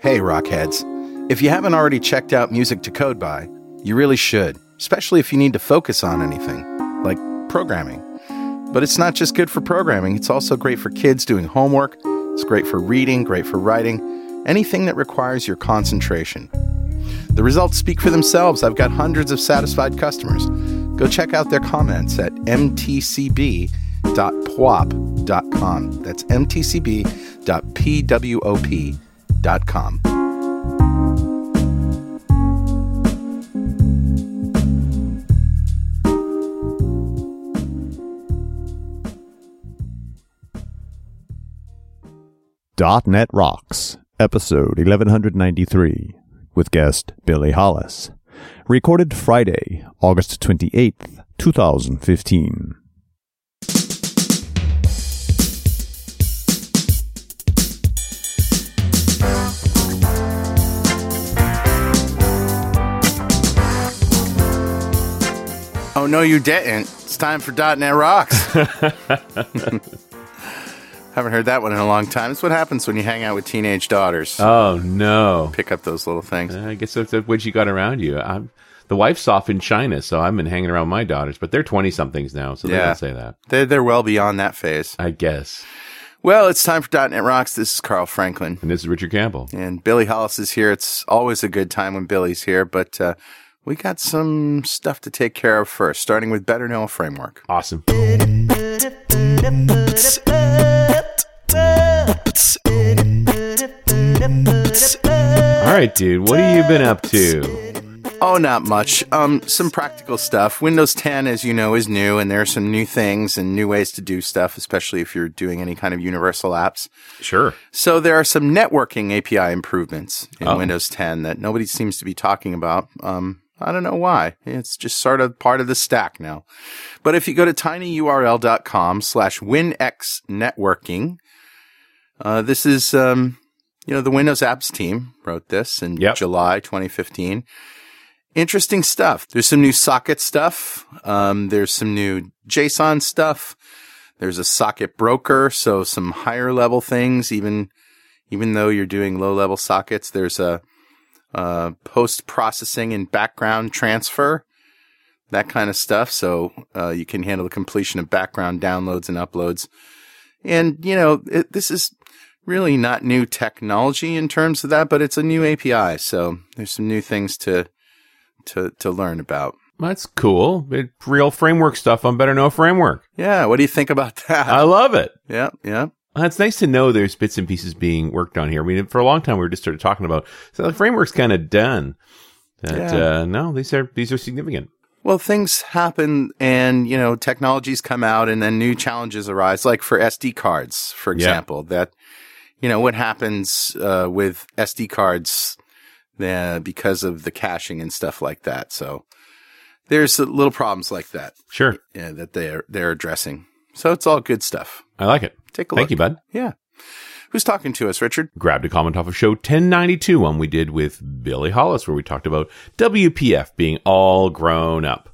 Hey, Rockheads. If you haven't already checked out Music to Code By, you really should, especially if you need to focus on anything, like programming. But it's not just good for programming, it's also great for kids doing homework, it's great for reading, great for writing, anything that requires your concentration. The results speak for themselves. I've got hundreds of satisfied customers. Go check out their comments at mtcb.pwop.com. That's mtcb.pwop.com. .NET Rocks, episode 1193, with guest Billy Hollis. Recorded Friday, August 28th, 2015. Oh, no, you didn't. It's time for .NET Rocks. Haven't heard that one in a long time. It's what happens when you hang out with teenage daughters. Oh no! Pick up those little things. I guess that's what you got around you. I'm, the wife's off in China, so I've been hanging around my daughters, but they're twenty somethings now, so they Yeah. don't say that. They're, they're well beyond that phase. I guess. Well, it's time for .NET Rocks. This is Carl Franklin. And this is Richard Campbell. And Billy Hollis is here. It's always a good time when Billy's here, but uh, we got some stuff to take care of first, starting with Better Know Framework. Awesome. All right, dude. What have you been up to? Oh, not much. Um, some practical stuff. Windows 10, as you know, is new, and there are some new things and new ways to do stuff, especially if you're doing any kind of universal apps. Sure. So there are some networking API improvements in Oh. Windows 10 that nobody seems to be talking about. Um, I don't know why. It's just sort of part of the stack now. But if you go to tinyurl.com slash winxnetworking, uh, this is, um, you know, the Windows Apps team wrote this in Yep. July 2015. Interesting stuff. There's some new socket stuff. Um, there's some new JSON stuff. There's a socket broker, so some higher level things, even even though you're doing low level sockets, there's a, uh post processing and background transfer, that kind of stuff. So uh, you can handle the completion of background downloads and uploads. And you know, it, this is really not new technology in terms of that, but it's a new API. So there's some new things to to to learn about. That's cool. It, real framework stuff on Better Know Framework. Yeah, what do you think about that? I love it. yeah, yeah. Uh, It's nice to know there's bits and pieces being worked on here. I mean, for a long time we were just sort of talking about so the framework's kind of done. That Yeah. uh, no, these are these are significant. Well, things happen and, you know, technologies come out and then new challenges arise, like for SD cards, for Yeah. example, that, you know, what happens, uh, with SD cards, uh, because of the caching and stuff like that. So there's little problems like that, Sure, yeah, that they're, they're addressing. So it's all good stuff. I like it. Take a look. Thank you, bud. Yeah. Who's talking to us, Richard? grabbed a comment off of show 1092, one we did with Billy Hollis, where we talked about WPF being all grown up.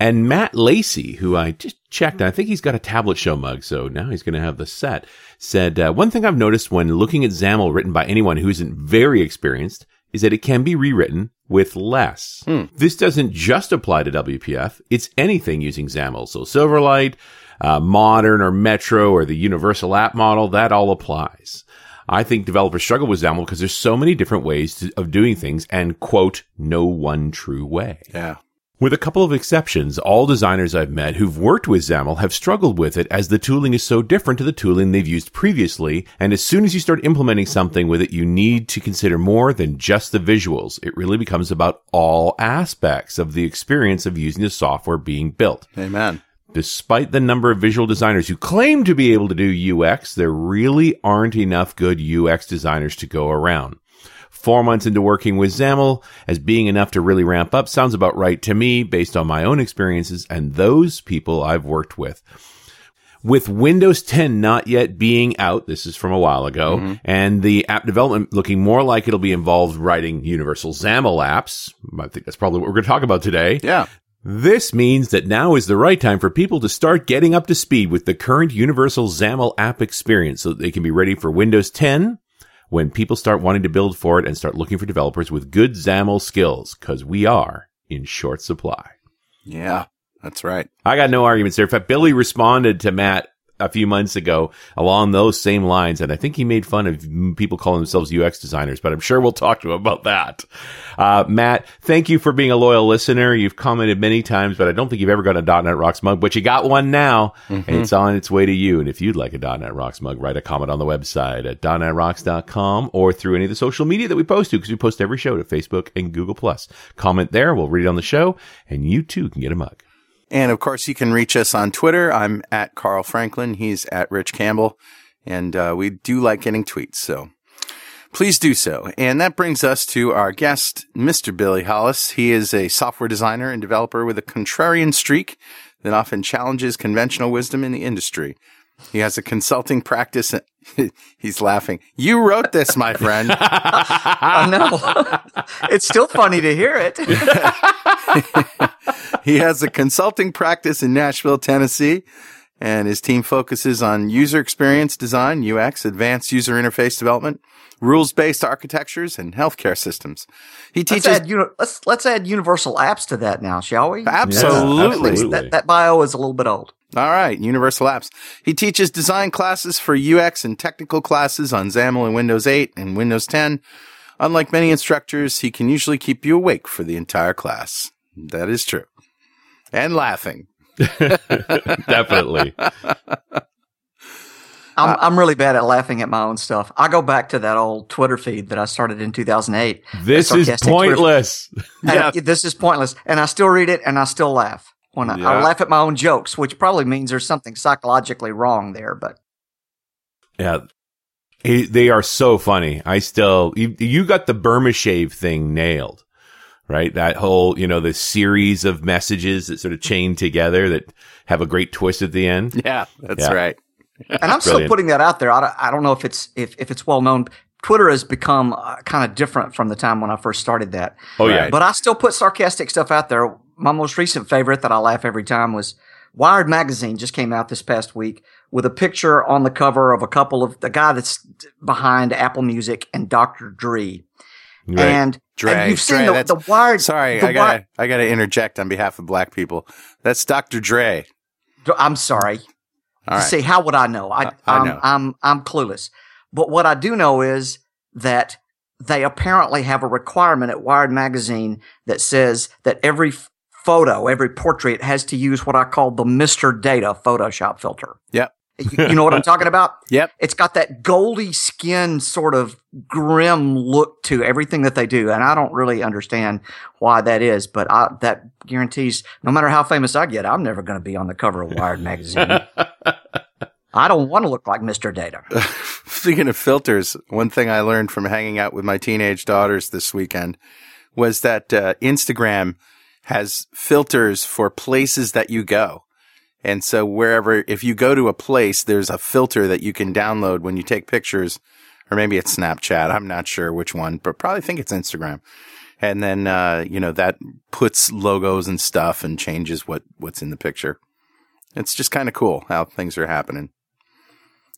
And Matt Lacey, who I just checked, and I think he's got a tablet show mug, so now he's going to have the set, said, uh, One thing I've noticed when looking at XAML written by anyone who isn't very experienced is that it can be rewritten with less. This doesn't just apply to WPF, it's anything using XAML. So Silverlight, uh, Modern or Metro or the Universal App Model, that all applies. I think developers struggle with XAML because there's so many different ways to, of doing things and quote, no one true way. Yeah. With a couple of exceptions, all designers I've met who've worked with XAML have struggled with it as the tooling is so different to the tooling they've used previously. And as soon as you start implementing something with it, you need to consider more than just the visuals. It really becomes about all aspects of the experience of using the software being built. Amen. Despite the number of visual designers who claim to be able to do UX, there really aren't enough good UX designers to go around. Four months into working with XAML as being enough to really ramp up sounds about right to me based on my own experiences and those people I've worked with. With Windows 10 not yet being out, this is from a while ago, mm-hmm. and the app development looking more like it'll be involved writing universal XAML apps. I think that's probably what we're going to talk about today. Yeah. This means that now is the right time for people to start getting up to speed with the current universal XAML app experience so that they can be ready for Windows 10 when people start wanting to build for it and start looking for developers with good XAML skills, because we are in short supply. Yeah, that's right. I got no arguments there. In fact, Billy responded to Matt a few months ago along those same lines. And I think he made fun of people calling themselves UX designers, but I'm sure we'll talk to him about that. Uh, Matt, thank you for being a loyal listener. You've commented many times, but I don't think you've ever got a .NET Rocks mug, but you got one now mm-hmm. and it's on its way to you. And if you'd like a .NET Rocks mug, write a comment on the website at .NETRocks.com or through any of the social media that we post to because we post every show to Facebook and Google Plus. Comment there. We'll read it on the show and you too can get a mug. And of course, you can reach us on Twitter. I'm at Carl Franklin. He's at Rich Campbell. And uh, we do like getting tweets. So please do so. And that brings us to our guest, Mr. Billy Hollis. He is a software designer and developer with a contrarian streak that often challenges conventional wisdom in the industry. He has a consulting practice. He's laughing. You wrote this, my friend. I know. it's still funny to hear it. he has a consulting practice in Nashville, Tennessee, and his team focuses on user experience design, UX, advanced user interface development, rules-based architectures, and healthcare systems. He teaches. Let's add, let's, let's add universal apps to that now, shall we? Absolutely. Yeah, absolutely. That, that bio is a little bit old. All right, Universal Apps. He teaches design classes for UX and technical classes on XAML and Windows 8 and Windows 10. Unlike many instructors, he can usually keep you awake for the entire class. That is true and laughing. Definitely. I'm, I'm really bad at laughing at my own stuff. I go back to that old Twitter feed that I started in 2008. This is pointless. yeah. this is pointless. And I still read it and I still laugh when I, yeah. I, laugh at my own jokes, which probably means there's something psychologically wrong there, but. Yeah. They are so funny. I still, you, you got the Burma shave thing nailed right? That whole, you know, the series of messages that sort of chain together that have a great twist at the end. Yeah, that's yeah. right. and I'm still putting that out there. I don't, I don't know if it's if, if it's well known. Twitter has become uh, kind of different from the time when I first started that. Oh yeah, but I still put sarcastic stuff out there. My most recent favorite that I laugh every time was Wired magazine just came out this past week with a picture on the cover of a couple of the guy that's behind Apple Music and Dr. Dre. Right. And, Dre, and you've seen Dre, the, the wired. Sorry, the I gotta, I gotta interject on behalf of black people. That's Dr. Dre. I'm sorry. All right. See, how would I know? I, I I'm, know. I'm, I'm clueless. But what I do know is that they apparently have a requirement at Wired magazine that says that every photo, every portrait has to use what I call the Mr. Data Photoshop filter. Yep. You know what I'm talking about? Yep. It's got that goldy skin sort of grim look to everything that they do. And I don't really understand why that is, but I, that guarantees no matter how famous I get, I'm never going to be on the cover of Wired magazine. I don't want to look like Mr. Data. Speaking of filters, one thing I learned from hanging out with my teenage daughters this weekend was that uh, Instagram has filters for places that you go. And so wherever, if you go to a place, there's a filter that you can download when you take pictures, or maybe it's Snapchat. I'm not sure which one, but probably think it's Instagram. And then, uh, you know, that puts logos and stuff and changes what, what's in the picture. It's just kind of cool how things are happening.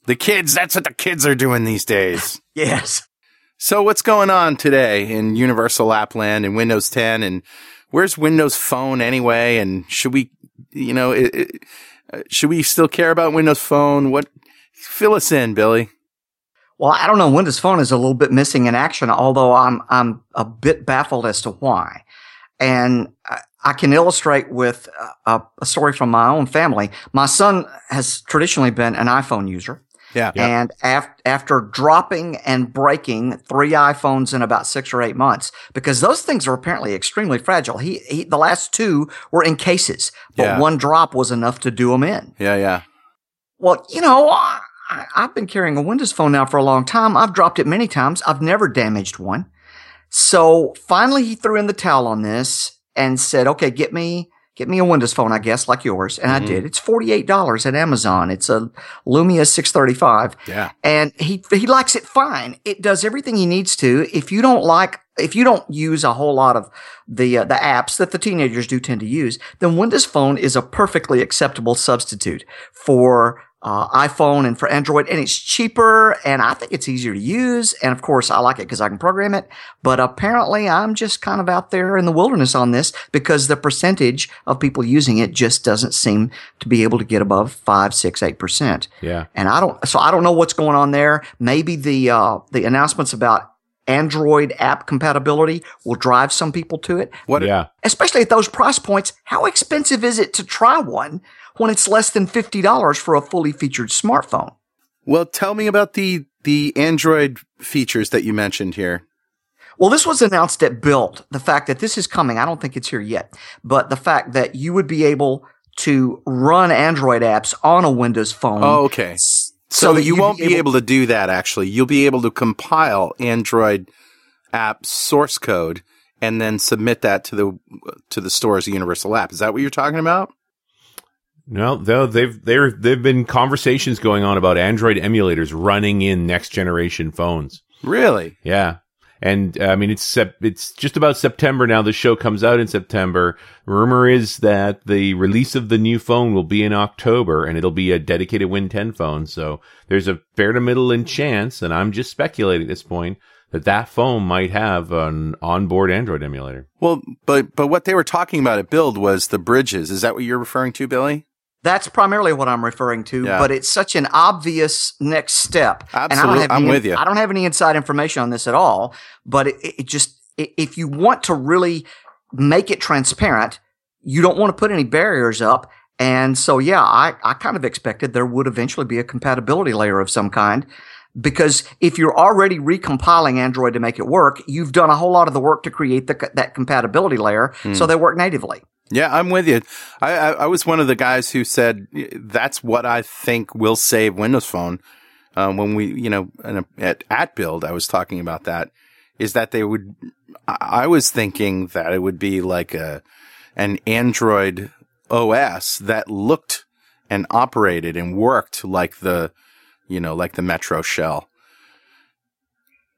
The kids, that's what the kids are doing these days. yes. So what's going on today in Universal Appland and Windows 10 and where's Windows Phone anyway? And should we you know, it, it, uh, should we still care about Windows Phone? What fill us in, Billy? Well, I don't know. Windows Phone is a little bit missing in action, although I'm I'm a bit baffled as to why. And I can illustrate with a, a story from my own family. My son has traditionally been an iPhone user. Yeah. And af- after dropping and breaking three iPhones in about six or eight months, because those things are apparently extremely fragile. He, he the last two were in cases, but yeah. one drop was enough to do them in. Yeah, yeah. Well, you know, I, I've been carrying a Windows phone now for a long time. I've dropped it many times. I've never damaged one. So finally, he threw in the towel on this and said, "Okay, get me." Get me a Windows phone, I guess, like yours. And mm-hmm. I did. It's $48 at Amazon. It's a Lumia 635. Yeah. And he, he likes it fine. It does everything he needs to. If you don't like, if you don't use a whole lot of the, uh, the apps that the teenagers do tend to use, then Windows Phone is a perfectly acceptable substitute for uh, iPhone and for Android, and it's cheaper, and I think it's easier to use. And of course, I like it because I can program it. But apparently, I'm just kind of out there in the wilderness on this because the percentage of people using it just doesn't seem to be able to get above five, six, eight percent. Yeah. And I don't, so I don't know what's going on there. Maybe the uh, the announcements about Android app compatibility will drive some people to it. What? Yeah. Especially at those price points, how expensive is it to try one when it's less than fifty dollars for a fully featured smartphone? Well, tell me about the the Android features that you mentioned here. Well, this was announced at Build. The fact that this is coming, I don't think it's here yet, but the fact that you would be able to run Android apps on a Windows phone. Oh, okay. s- So, that you won't be able to do that actually. You'll be able to compile Android app source code and then submit that to the to the store as a universal app. Is that what you're talking about? No, though they've there they've been conversations going on about Android emulators running in next generation phones. Really? Yeah. And uh, I mean, it's sep- it's just about September now. The show comes out in September. Rumor is that the release of the new phone will be in October, and it'll be a dedicated Win 10 phone. So there's a fair to middle in chance, and I'm just speculating at this point that that phone might have an onboard Android emulator. Well, but but what they were talking about at Build was the bridges. Is that what you're referring to, Billy? That's primarily what I'm referring to, Yeah. but it's such an obvious next step. And I Absolute- don't have I'm any, with you. I don't have any inside information on this at all, but it, it just, if you want to really make it transparent, you don't want to put any barriers up. And so, yeah, I, I kind of expected there would eventually be a compatibility layer of some kind. Because if you're already recompiling Android to make it work, you've done a whole lot of the work to create the, that compatibility layer Hmm. so they work natively. Yeah, I'm with you. I, I, I was one of the guys who said that's what I think will save Windows Phone. Um, when we, you know, a, at at build, I was talking about that. Is that they would? I was thinking that it would be like a an Android OS that looked and operated and worked like the, you know, like the Metro shell.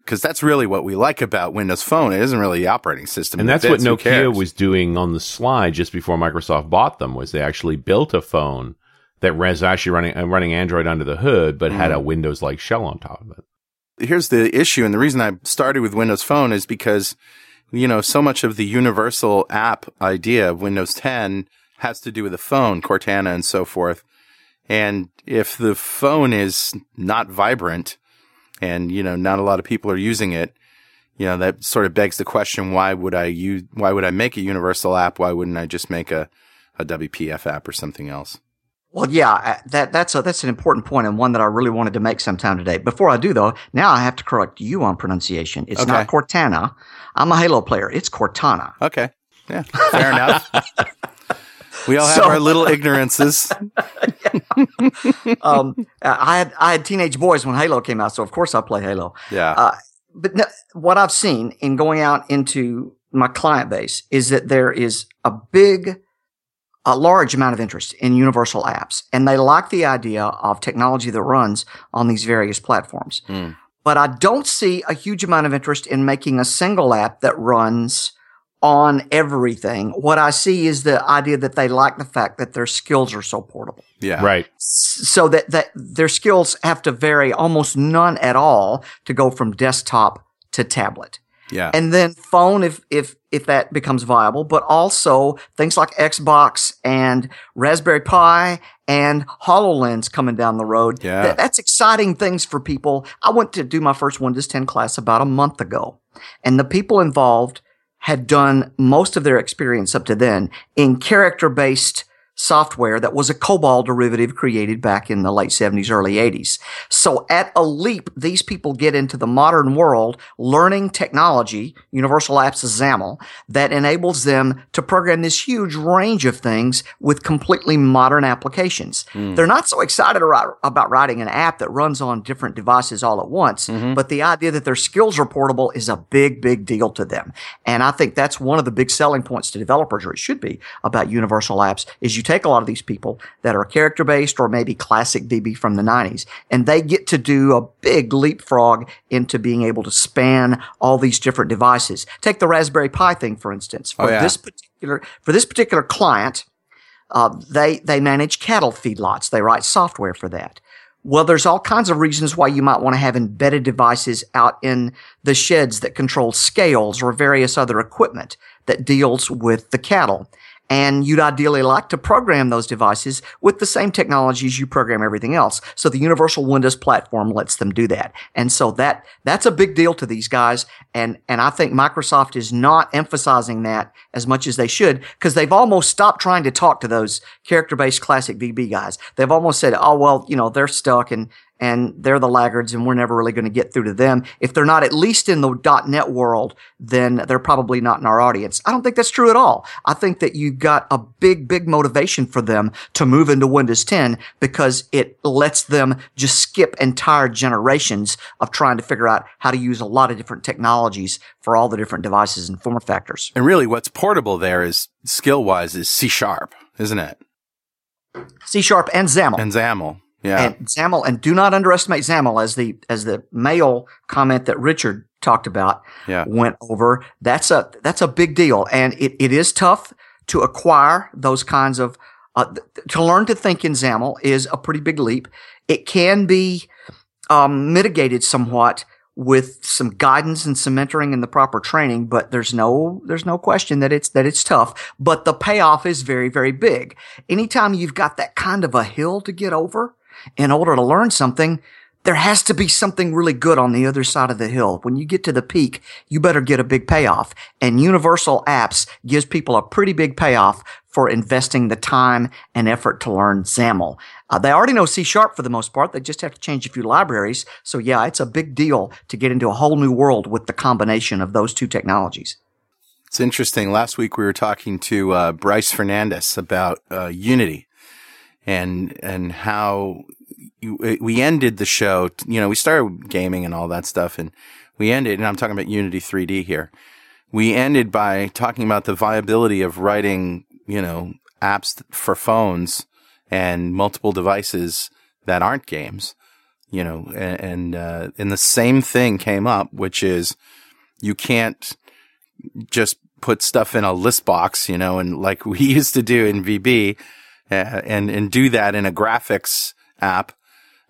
Because that's really what we like about Windows Phone. It isn't really the operating system. And that that's what fits. Nokia was doing on the slide just before Microsoft bought them. Was they actually built a phone that was actually running uh, running Android under the hood, but had a Windows like shell on top of it. here's the issue, and the reason I started with Windows Phone is because, you know, so much of the universal app idea of Windows 10 has to do with the phone, Cortana and so forth. And if the phone is not vibrant and, you know, not a lot of people are using it, you know, that sort of begs the question, why would I use, why would I make a universal app? Why wouldn't I just make a, a WPF app or something else? Well, yeah, uh, that that's a, that's an important point and one that I really wanted to make sometime today. Before I do though, now I have to correct you on pronunciation. It's not Cortana. I'm a Halo player. It's Cortana. Okay. Yeah. Fair enough. We all have So- our little ignorances. Um, I had I had teenage boys when Halo came out, so of course I play Halo. Yeah. Uh, but no, what I've seen in going out into my client base is that there is a big, a large amount of interest in universal apps, and they like the idea of technology that runs on these various platforms. Hmm. But I don't see a huge amount of interest in making a single app that runs on everything. What I see is the idea that they like the fact that their skills are so portable yeah. Right. so that, that their skills have to vary almost none at all to go from desktop to tablet. Yeah. And then phone if if if that becomes viable, but also things like Xbox and Raspberry Pi and HoloLens coming down the road. Yeah. That- that's exciting things for people. I went to do my first Windows 10 class about a month ago, and the people involved had done most of their experience up to then in character based software that was a COBOL derivative created back in the late 70s, early 80s. So at a leap, these people get into the modern world learning technology, Universal Apps XAML, that enables them to program this huge range of things with completely modern applications. Hmm. They're not so excited about writing an app that runs on different devices all at once, mm-hmm. but the idea that their skills are portable is a big, big deal to them. And I think that's one of the big selling points to developers, or it should be, about universal apps, is you take a lot of these people that are character based or maybe classic VB from the 90s, and they get to do a big leapfrog into being able to span all these different devices. Take the Raspberry Pi thing, for instance. For Oh, yeah. this particular, for this particular client, Uh, they they manage cattle feedlots. They write software for that. Well, there's all kinds of reasons why you might want to have embedded devices out in the sheds that control scales or various other equipment that deals with the cattle. And you'd ideally like to program those devices with the same technologies you program everything else. So the universal Windows platform lets them do that. And so that, that's a big deal to these guys. And, and I think Microsoft is not emphasizing that as much as they should because they've almost stopped trying to talk to those character based classic VB guys. They've almost said, oh, well, you know, they're stuck and, and they're the laggards and we're never really going to get through to them. If they're not at least in the .NET world, then they're probably not in our audience. I don't think that's true at all. I think that you've got a big, big motivation for them to move into Windows 10 because it lets them just skip entire generations of trying to figure out how to use a lot of different technologies for all the different devices and form factors. And really what's portable there is skill wise is C sharp, isn't it? C sharp and XAML. And XAML. Yeah. And XAML, and do not underestimate XAML as the as the mail comment that Richard talked about yeah. went over. That's a that's a big deal, and it, it is tough to acquire those kinds of uh, to learn to think in XAML is a pretty big leap. It can be um, mitigated somewhat with some guidance and some mentoring and the proper training, but there's no, there's no question that it's, that it's tough, but the payoff is very, very big. Anytime you've got that kind of a hill to get over, in order to learn something, there has to be something really good on the other side of the hill. When you get to the peak, you better get a big payoff. And Universal Apps gives people a pretty big payoff for investing the time and effort to learn XAML. Uh, they already know C Sharp for the most part. They just have to change a few libraries. So yeah, it's a big deal to get into a whole new world with the combination of those two technologies. It's interesting. Last week we were talking to uh, Bryce Fernandez about uh, Unity and and how we ended the show. You know, we started gaming and all that stuff, and we ended. And I'm talking about Unity 3D here. We ended by talking about the viability of writing, you know, apps for phones and multiple devices that aren't games. You know, and and, uh, and the same thing came up, which is you can't just put stuff in a list box, you know, and like we used to do in VB uh, Uh, and and do that in a graphics app.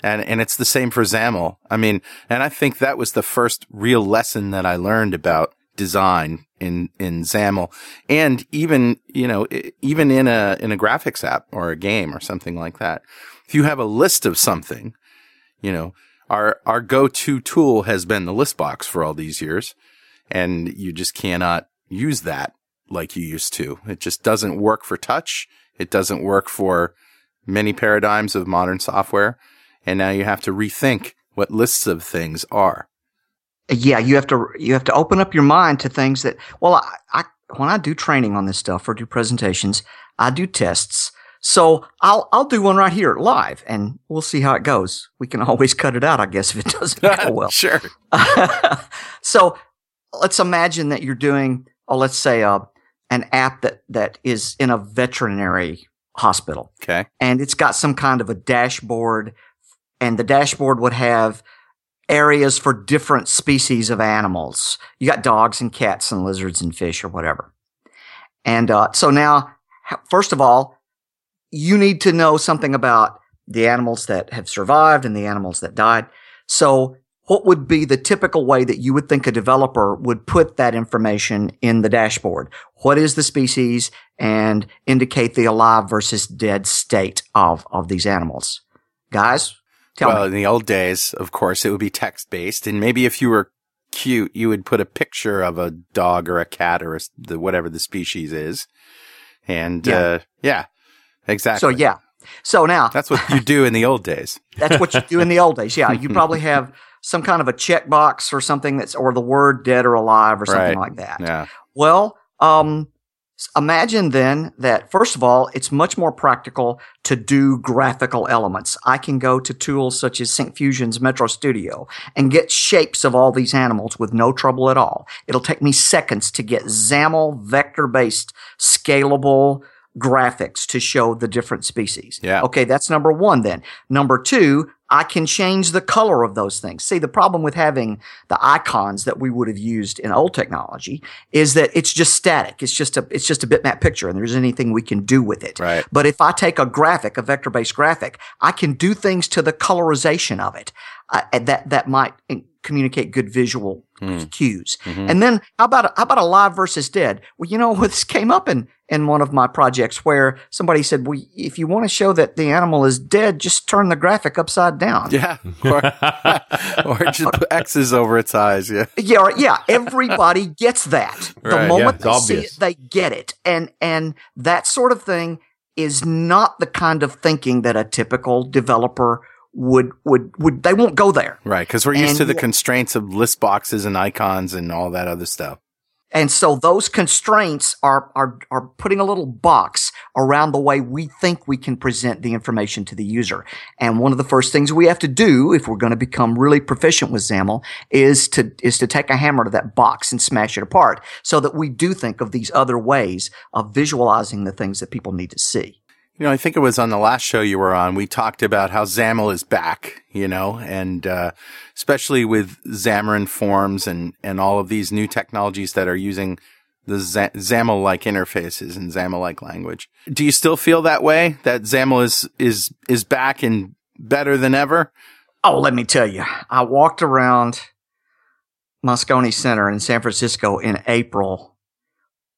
And, and it's the same for XAML. I mean, and I think that was the first real lesson that I learned about design in, in XAML. And even, you know, even in a, in a graphics app or a game or something like that. If you have a list of something, you know, our, our go-to tool has been the list box for all these years. And you just cannot use that like you used to. It just doesn't work for touch. It doesn't work for many paradigms of modern software. And now you have to rethink what lists of things are. Yeah, you have to you have to open up your mind to things that well, I, I when I do training on this stuff or do presentations, I do tests. So I'll I'll do one right here live, and we'll see how it goes. We can always cut it out, I guess, if it doesn't go well. sure. so let's imagine that you're doing, oh, let's say a an app that, that is in a veterinary hospital. Okay. And it's got some kind of a dashboard and the dashboard would have areas for different species of animals. You got dogs and cats and lizards and fish or whatever. And uh, so now, first of all, you need to know something about the animals that have survived and the animals that died. So what would be the typical way that you would think a developer would put that information in the dashboard? What is the species and indicate the alive versus dead state of, of these animals? Guys, tell well, me. in the old days, of course, it would be text based. And maybe if you were cute, you would put a picture of a dog or a cat or a, the, whatever the species is. And, yeah. Uh, yeah, exactly. So yeah. So now that's what you do in the old days. that's what you do in the old days. Yeah. You probably have some kind of a checkbox or something that's, or the word dead or alive or something right. like that. Yeah. Well, um, imagine then that first of all, it's much more practical to do graphical elements. I can go to tools such as Syncfusion's Metro Studio and get shapes of all these animals with no trouble at all. It'll take me seconds to get XAML vector based scalable graphics to show the different species. Yeah. Okay. That's number one then. Number two, I can change the color of those things. See, the problem with having the icons that we would have used in old technology is that it's just static. It's just a, it's just a bitmap picture and there's anything we can do with it. Right. But if I take a graphic, a vector based graphic, I can do things to the colorization of it uh, that, that might communicate good visual hmm. cues. Mm-hmm. And then how about, a, how about a live versus dead? Well, you know, this came up in, in one of my projects where somebody said, well, if you want to show that the animal is dead, just turn the graphic upside down. Yeah. Or, or just put X's over its eyes. Yeah. Yeah, or- yeah. Everybody gets that. The Right, moment yeah, they it's see it, they get it, and and that sort of thing is not the kind of thinking that a typical developer would would would. They won't go there. Right. Cause we're used And to the constraints of list boxes and icons and all that other stuff. And so those constraints are, are, are putting a little box around the way we think we can present the information to the user. And one of the first things we have to do if we're going to become really proficient with XAML is to, is to take a hammer to that box and smash it apart so that we do think of these other ways of visualizing the things that people need to see. You know, I think it was on the last show you were on. We talked about how XAML is back, you know, and, uh, especially with Xamarin Forms and, and all of these new technologies that are using the Z- XAML like interfaces and XAML like language. Do you still feel that way? That XAML is, is, is back and better than ever? Oh, let me tell you, I walked around Moscone Center in San Francisco in April,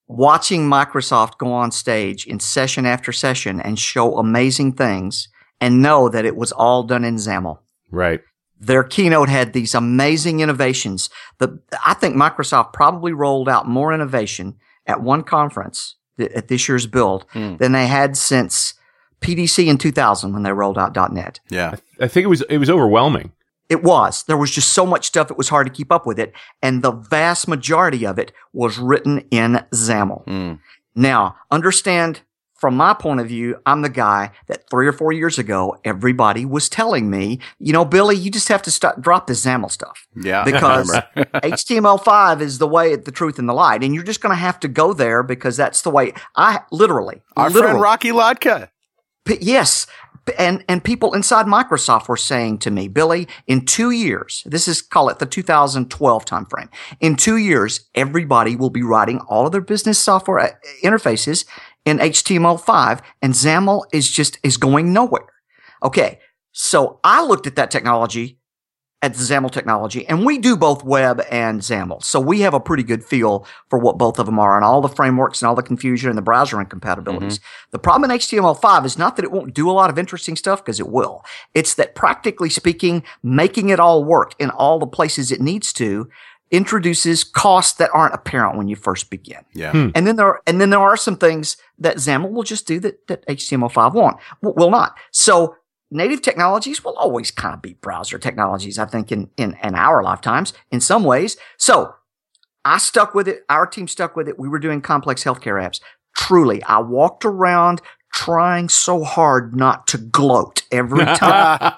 watching Microsoft go on stage in session after session and show amazing things and know that it was all done in XAML. Right. Their keynote had these amazing innovations. The, I think Microsoft probably rolled out more innovation at one conference th- at this year's build Hmm. than they had since PDC in 2000 when they rolled out .NET. Yeah. I think it was it was overwhelming. It was. There was just so much stuff, it was hard to keep up with it. And the vast majority of it was written in XAML. Mm. Now, understand from my point of view, I'm the guy that three or four years ago, everybody was telling me, you know, Billy, you just have to stop, drop the XAML stuff Yeah. because HTML5 is the way, the truth, and the light. And you're just going to have to go there because that's the way I literally, Our literally, friend Rocky Lhotka. P- yes. And, and people inside Microsoft were saying to me, Billy, in two years, this is call it the 2012 timeframe. In two years, everybody will be writing all of their business software uh, interfaces in HTML5 and XAML is just, is going nowhere. Okay. So I looked at that technology at the XAML technology and we do both web and XAML. So we have a pretty good feel for what both of them are and all the frameworks and all the confusion and the browser incompatibilities. The problem in HTML5 is not that it won't do a lot of interesting stuff because it will. It's that practically speaking, making it all work in all the places it needs to introduces costs that aren't apparent when you first begin. Yeah. Hmm. And then there are, and then there are some things that XAML will just do that, that HTML5 won't, will not. So native technologies will always kind of be browser technologies, I think, in, in, in our lifetimes in some ways. So I stuck with it. Our team stuck with it. We were doing complex healthcare apps. Truly, I walked around trying so hard not to gloat every time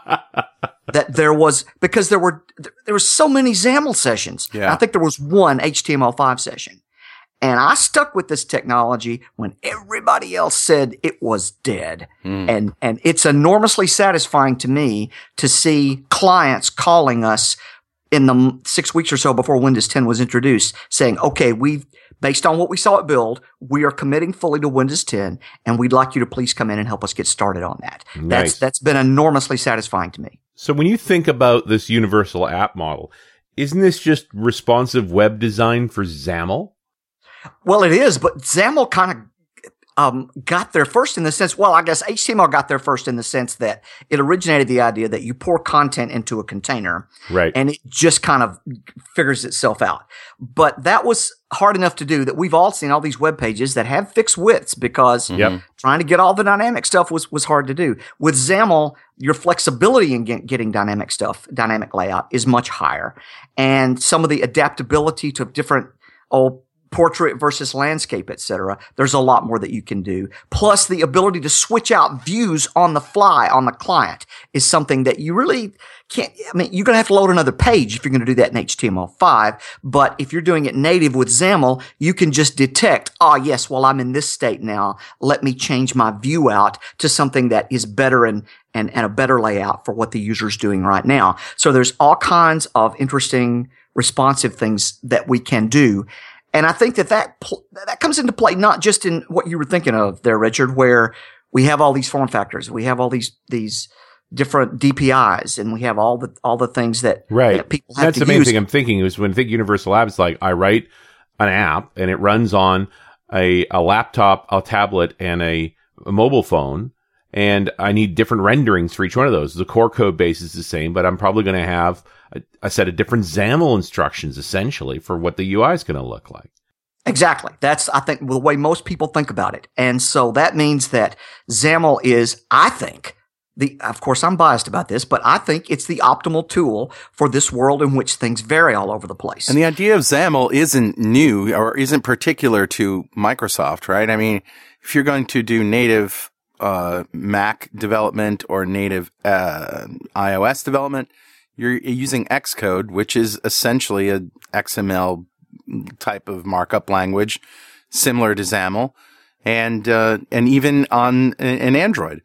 that there was because there were there were so many XAML sessions. Yeah. I think there was one HTML5 session. And I stuck with this technology when everybody else said it was dead. Mm. And and it's enormously satisfying to me to see clients calling us in the six weeks or so before Windows 10 was introduced, saying, "Okay, we've based on what we saw at Build, we are committing fully to Windows 10, and we'd like you to please come in and help us get started on that." Nice. That's that's been enormously satisfying to me. So when you think about this universal app model, isn't this just responsive web design for XAML? Well, it is, but XAML kind of um, got there first in the sense. Well, I guess HTML got there first in the sense that it originated the idea that you pour content into a container Right. and it just kind of figures itself out. But that was hard enough to do that we've all seen all these web pages that have fixed widths because Yep. trying to get all the dynamic stuff was, was hard to do. With XAML, your flexibility in get, getting dynamic stuff, dynamic layout is much higher. And some of the adaptability to different old portrait versus landscape, etc. There's a lot more that you can do. Plus the ability to switch out views on the fly on the client is something that you really can't, I mean, you're going to have to load another page if you're going to do that in HTML5. But if you're doing it native with XAML, you can just detect, ah, oh, yes, well, I'm in this state now. Let me change my view out to something that is better and, and, and a better layout for what the user is doing right now. So there's all kinds of interesting responsive things that we can do. And I think that that, pl- that comes into play not just in what you were thinking of there, Richard, where we have all these form factors. We have all these, these, different DPIs and we have all the all the things that, right. that people have That's to the main use. thing I'm thinking is when I think Universal Apps, like I write an app and it runs on a, a laptop, a tablet, and a, a mobile phone. And I need different renderings for each one of those. The core code base is the same, but I'm probably going to have a, a set of different XAML instructions essentially for what the UI is going to look like. Exactly. That's, I think, the way most people think about it. And so that means that XAML is, I think, the, of course, I'm biased about this, but I think it's the optimal tool for this world in which things vary all over the place. And the idea of XAML isn't new or isn't particular to Microsoft, right? I mean, if you're going to do native uh, Mac development or native uh, iOS development, you're using Xcode, which is essentially a XML type of markup language, similar to XAML, and uh, and even on an Android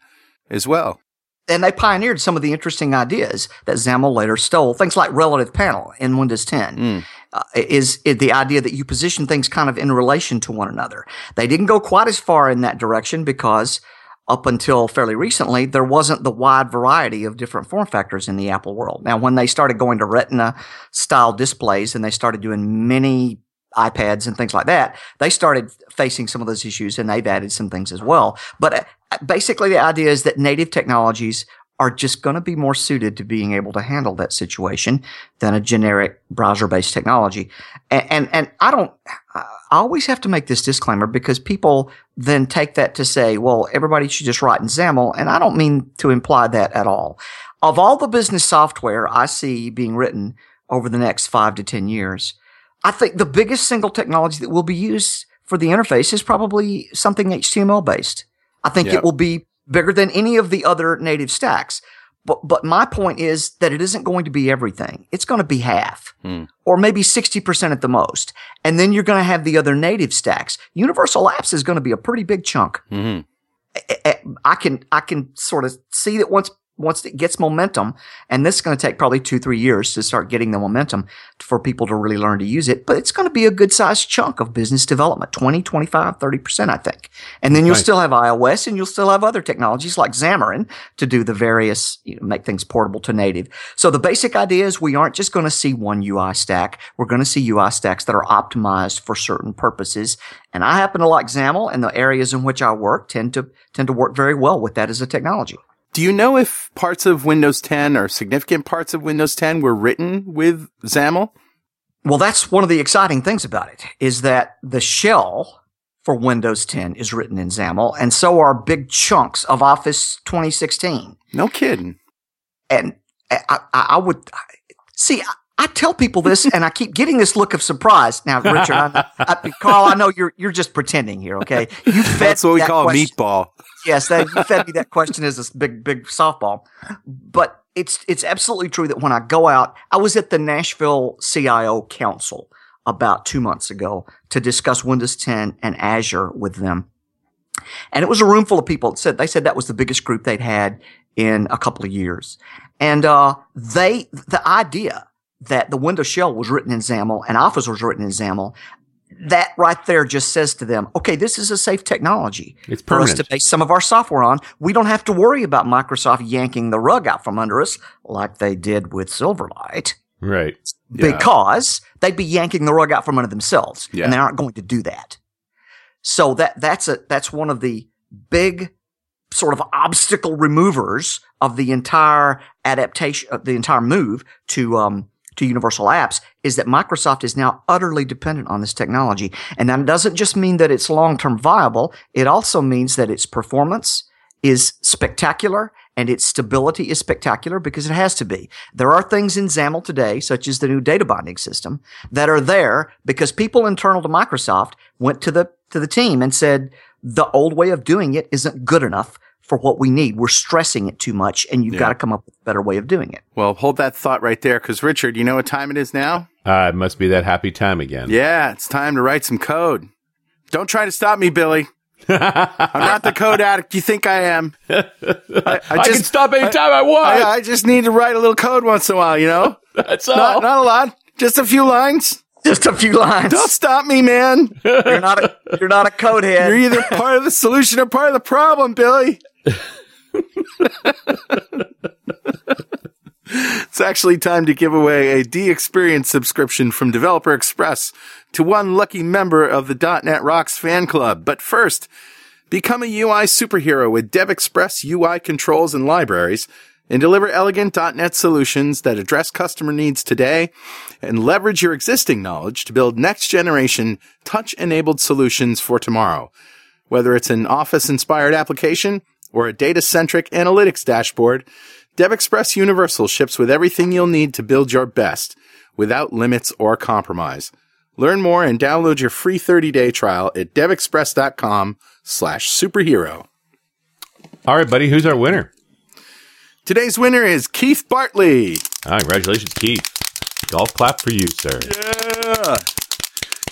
as well and they pioneered some of the interesting ideas that XAML later stole. Things like relative panel in Windows 10 mm. uh, is, is, the idea that you position things kind of in relation to one another. They didn't go quite as far in that direction because up until fairly recently, there wasn't the wide variety of different form factors in the Apple world. Now, when they started going to Retina style displays and they started doing many iPads and things like that, they started facing some of those issues and they've added some things as well. But uh, basically the idea is that native technologies are just going to be more suited to being able to handle that situation than a generic browser based technology. And, and, and, I don't, I always have to make this disclaimer because people then take that to say, well, everybody should just write in XAML. And I don't mean to imply that at all. Of all the business software I see being written over the next five to 10 years, I think the biggest single technology that will be used for the interface is probably something HTML based. I think yep. it will be bigger than any of the other native stacks. But, but my point is that it isn't going to be everything. It's going to be half hmm. or maybe 60% at the most. And then you're going to have the other native stacks. Universal apps is going to be a pretty big chunk. Mm-hmm. I, I can, I can sort of see that once once it gets momentum, and this is going to take probably two, three years to start getting the momentum for people to really learn to use it, but it's going to be a good sized chunk of business development 20, 25, 30%, I think. And then you'll still have iOS and you'll still have other technologies like Xamarin to do the various, you know, make things portable to native. So the basic idea is we aren't just going to see one UI stack. We're going to see UI stacks that are optimized for certain purposes. And I happen to like XAML and the areas in which I work tend to, tend to work very well with that as a technology. Do you know if parts of Windows 10 or significant parts of Windows 10 were written with XAML? Well, that's one of the exciting things about it is that the shell for Windows 10 is written in XAML, and so are big chunks of Office 2016. No kidding. And I, I, I would see. I tell people this, and I keep getting this look of surprise. Now, Richard, I, I, Carl, I know you're you're just pretending here. Okay, you fed that's what we that call question. a meatball. Yes, that, you fed me that question as a big big softball, but it's it's absolutely true that when I go out, I was at the Nashville CIO Council about two months ago to discuss Windows 10 and Azure with them, and it was a room full of people. That said they said that was the biggest group they'd had in a couple of years, and uh, they the idea that the Windows shell was written in XAML and Office was written in XAML, that right there just says to them, okay, this is a safe technology it's for us to base some of our software on. We don't have to worry about Microsoft yanking the rug out from under us like they did with Silverlight. Right. Because yeah. they'd be yanking the rug out from under themselves. Yeah. And they aren't going to do that. So that, that's a, that's one of the big sort of obstacle removers of the entire adaptation, of the entire move to, um, to universal apps is that Microsoft is now utterly dependent on this technology. And that doesn't just mean that it's long-term viable. It also means that its performance is spectacular and its stability is spectacular because it has to be. There are things in XAML today, such as the new data binding system, that are there because people internal to Microsoft went to the to the team and said the old way of doing it isn't good enough for what we need. We're stressing it too much, and you've Yeah. got to come up with a better way of doing it. Well, hold that thought right there, because Richard, you know what time it is now? Uh, it must be that happy time again. Yeah, it's time to write some code. Don't try to stop me, Billy. I'm not the code addict you think I am. I, I I can just, stop anytime I, want. I, I just need to write a little code once in a while, you know? That's all. Not, not a lot, just a few lines. Just a few lines. Don't stop me, man. You're not a you're not a code head. You're either part of the solution or part of the problem, Billy. It's actually time to give away a DXperience subscription from Developer Express to one lucky member of the .NET Rocks fan club. But first, become a UI superhero with Dev Express UI controls and libraries and deliver elegant .NET solutions that address customer needs today and leverage your existing knowledge to build next generation touch enabled solutions for tomorrow. Whether it's an office inspired application or a data centric analytics dashboard, DevExpress Universal ships with everything you'll need to build your best without limits or compromise. Learn more and download your free 30 day trial at devexpress.com slash superhero. all right, buddy. Who's our winner? Today's winner is Keith Bartley. Ah, congratulations, Keith. Golf clap for you, sir. Yeah.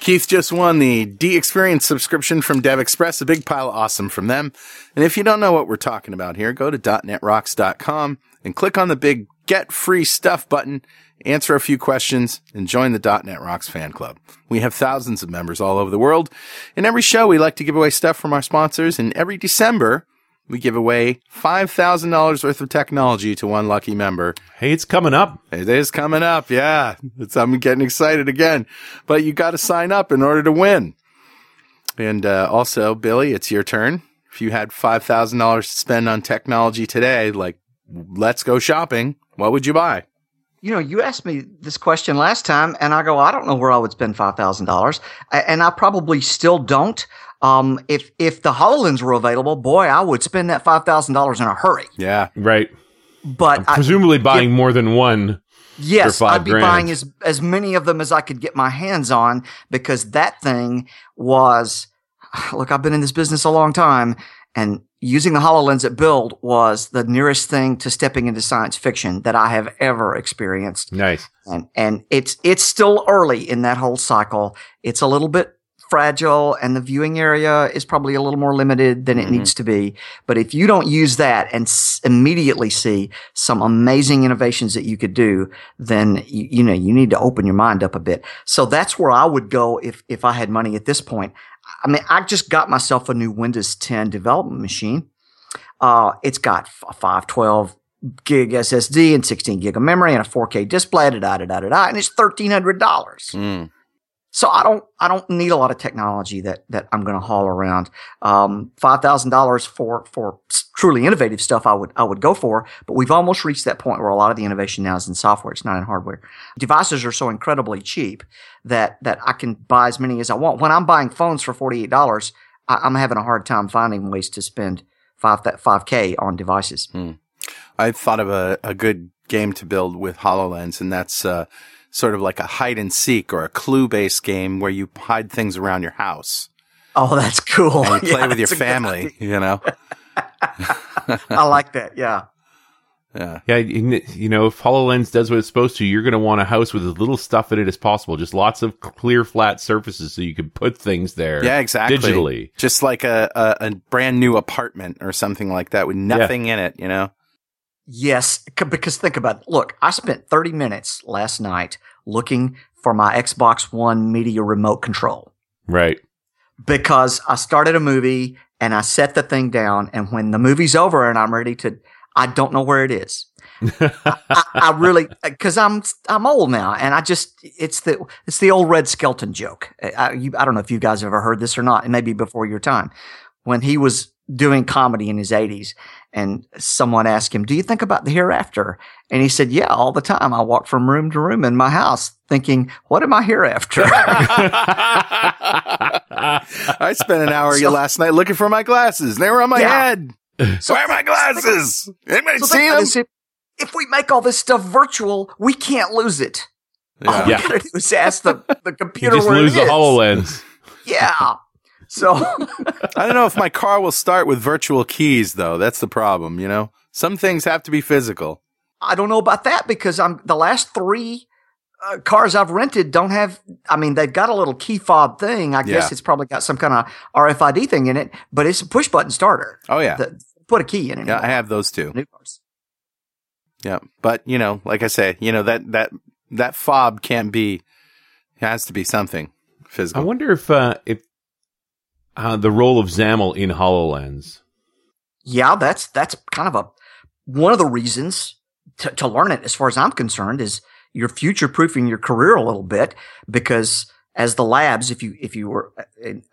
Keith just won the DXperience subscription from DevExpress, a big pile of awesome from them. And if you don't know what we're talking about here, go to .netrocks.com and click on the big Get Free Stuff button, answer a few questions, and join the .NET Rocks fan club. We have thousands of members all over the world. In every show, we like to give away stuff from our sponsors, and every December, we give away $5,000 worth of technology to one lucky member. Hey, it's coming up. It is coming up. Yeah. It's, I'm getting excited again, but you got to sign up in order to win. And, uh, also, Billy, it's your turn. If you had $5,000 to spend on technology today, like, let's go shopping, what would you buy? you know, you asked me this question last time, and I go, I don't know where I would spend five thousand dollars, and I probably still don't. Um, if if the Hololens were available, boy, I would spend that five thousand dollars in a hurry. Yeah. Right. But I, Presumably buying more than one. yes, for five I'd be grand. buying as as many of them as I could get my hands on because that thing was. Look, I've been in this business a long time, and using the HoloLens at Build was the nearest thing to stepping into science fiction that I have ever experienced. Nice. and and it's it's still early in that whole cycle. It's a little bit fragile, and the viewing area is probably a little more limited than it Mhm. needs to be. But if you don't use that and s- immediately see some amazing innovations that you could do, then you, you know you need to open your mind up a bit. So that's where I would go if if I had money at this point. I mean, I just got myself a new Windows 10 development machine. Uh, it's got a 512 gig SSD and 16 gig of memory and a 4K display, da da da da da, and it's thirteen hundred dollars. Mm. So I don't, I don't need a lot of technology that that I'm going to haul around. Um, five thousand dollars for for truly innovative stuff, I would I would go for. But we've almost reached that point where a lot of the innovation now is in software; it's not in hardware. Devices are so incredibly cheap that that I can buy as many as I want. When I'm buying phones for forty eight dollars, I'm having a hard time finding ways to spend five that five k on devices. I thought of a, a good game to build with HoloLens, and that's uh, sort of like a hide and seek or a clue based game where you hide things around your house Oh, that's cool. and you play Yeah, with your that's a good family, you know? I like that. Yeah. Yeah. Yeah, you you know, if HoloLens does what it's supposed to, you're going to want a house with as little stuff in it as possible. Just lots of clear, flat surfaces so you can put things there. Yeah, exactly. Digitally. Just like a, a, a brand new apartment or something like that with nothing in it, you know? Yes, because think about it. Look, I spent 30 minutes last night looking for my Xbox One media remote control Right. because I started a movie and I set the thing down. And when the movie's over and I'm ready to, I don't know where it is. I, I really, because I'm I'm old now, and I just it's the it's the old Red Skelton joke. I, you, I don't know if you guys have ever heard this or not. It may be before your time when he was doing comedy in his 80s, and someone asked him, "Do you think about the hereafter?" And he said, "Yeah, all the time. I walk from room to room in my house, thinking, what am I hereafter?" I spent an hour So- last night looking for my glasses. They were on my Yeah. head. So Where are my glasses? Anybody So seen them? if, if we make all this stuff virtual, we can't lose it. All we Yeah. gotta do is ask the, the computer You just where lose it the is. HoloLens. Yeah. So I don't know if my car will start with virtual keys, though. That's the problem, you know? Some things have to be physical. I don't know about that because I'm the last three uh, cars I've rented don't have. I mean, they've got a little key fob thing. I guess Yeah. it's probably got some kind of RFID thing in it, but it's a push button starter. Oh, yeah. The- put a key in it. Yeah, I have those too. New cars. Yeah. But, you know, like I say, you know, that, that, that fob can't be, it has to be something physical. I wonder if uh, if uh, the role of XAML in HoloLens. Yeah, that's that's kind of a one of the reasons to, to learn it. As far as I'm concerned, is you're future proofing your career a little bit because as the labs, if you if you were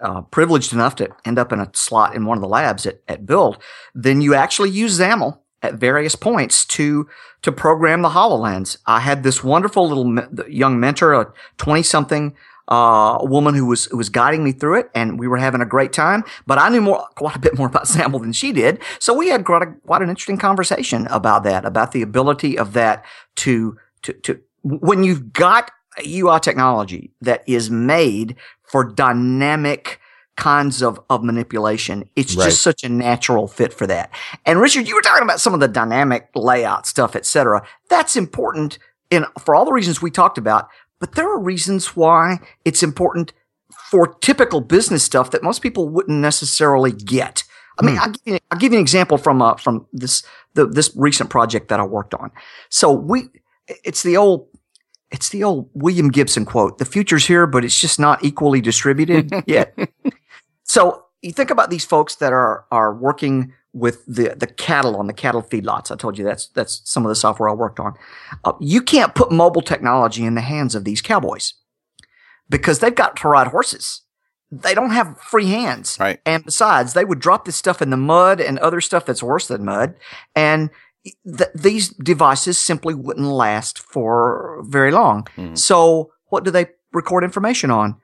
uh, privileged enough to end up in a slot in one of the labs at, at Build, then you actually use XAML at various points to to program the Hololens. I had this wonderful little me- young mentor, a twenty something uh, woman who was who was guiding me through it, and we were having a great time. But I knew more, quite a bit more about XAML than she did, so we had quite a, quite an interesting conversation about that, about the ability of that to to to when you've got a UI technology that is made for dynamic kinds of, of manipulation. It's Right. just such a natural fit for that. And Richard, you were talking about some of the dynamic layout stuff, et cetera. That's important in for all the reasons we talked about, but there are reasons why it's important for typical business stuff that most people wouldn't necessarily get. I mean, I'll, give you, I'll give you an example from uh, from this the, this recent project that I worked on. So we, it's the old, it's the old William Gibson quote: "The future's here, but it's just not equally distributed yet." so you think about these folks that are are working with the the cattle on the cattle feedlots. I told you that's that's some of the software I worked on. Uh, you can't put mobile technology in the hands of these cowboys because they've got to ride horses. They don't have free hands. Right. And besides, they would drop this stuff in the mud and other stuff that's worse than mud. And th- these devices simply wouldn't last for very long. Mhm. So what do they record information on?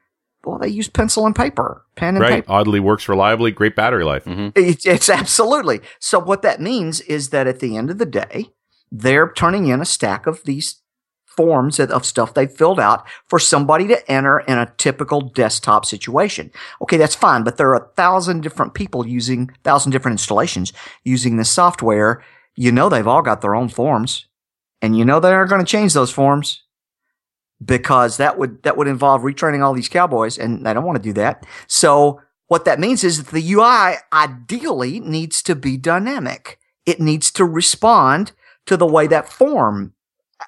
Well, they use pencil and paper, pen and Right. paper. Oddly works reliably. Great battery life. Mhm. It's, it's absolutely. So what that means is that at the end of the day, they're turning in a stack of these forms of- of stuff they filled out for somebody to enter in a typical desktop situation. Okay, that's fine, but there are a thousand different people using thousand different installations using this software. You know they've all got their own forms, and you know they aren't going to change those forms because that would that would involve retraining all these cowboys, and they don't want to do that. So what that means is that the UI ideally needs to be dynamic. It needs to respond to the way that form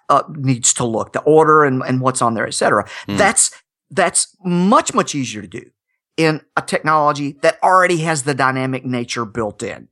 uh, needs to look, the order and, and what's on there, et cetera. Hmm. That's that's much much easier to do in a technology that already has the dynamic nature built in.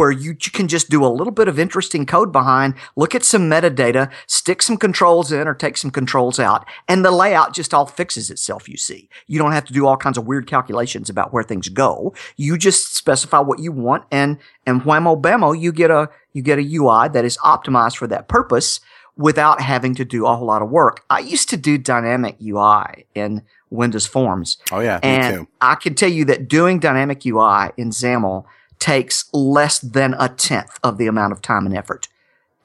Where you can just do a little bit of interesting code behind, look at some metadata, stick some controls in or take some controls out, and the layout just all fixes itself, you see. You don't have to do all kinds of weird calculations about where things go. You just specify what you want and, and whammo bammo, you get a, you get a UI that is optimized for that purpose without having to do a whole lot of work. I used to do dynamic UI in Windows Forms. Oh, yeah. Me And too. I can tell you that doing dynamic UI in XAML takes less than a tenth of the amount of time and effort.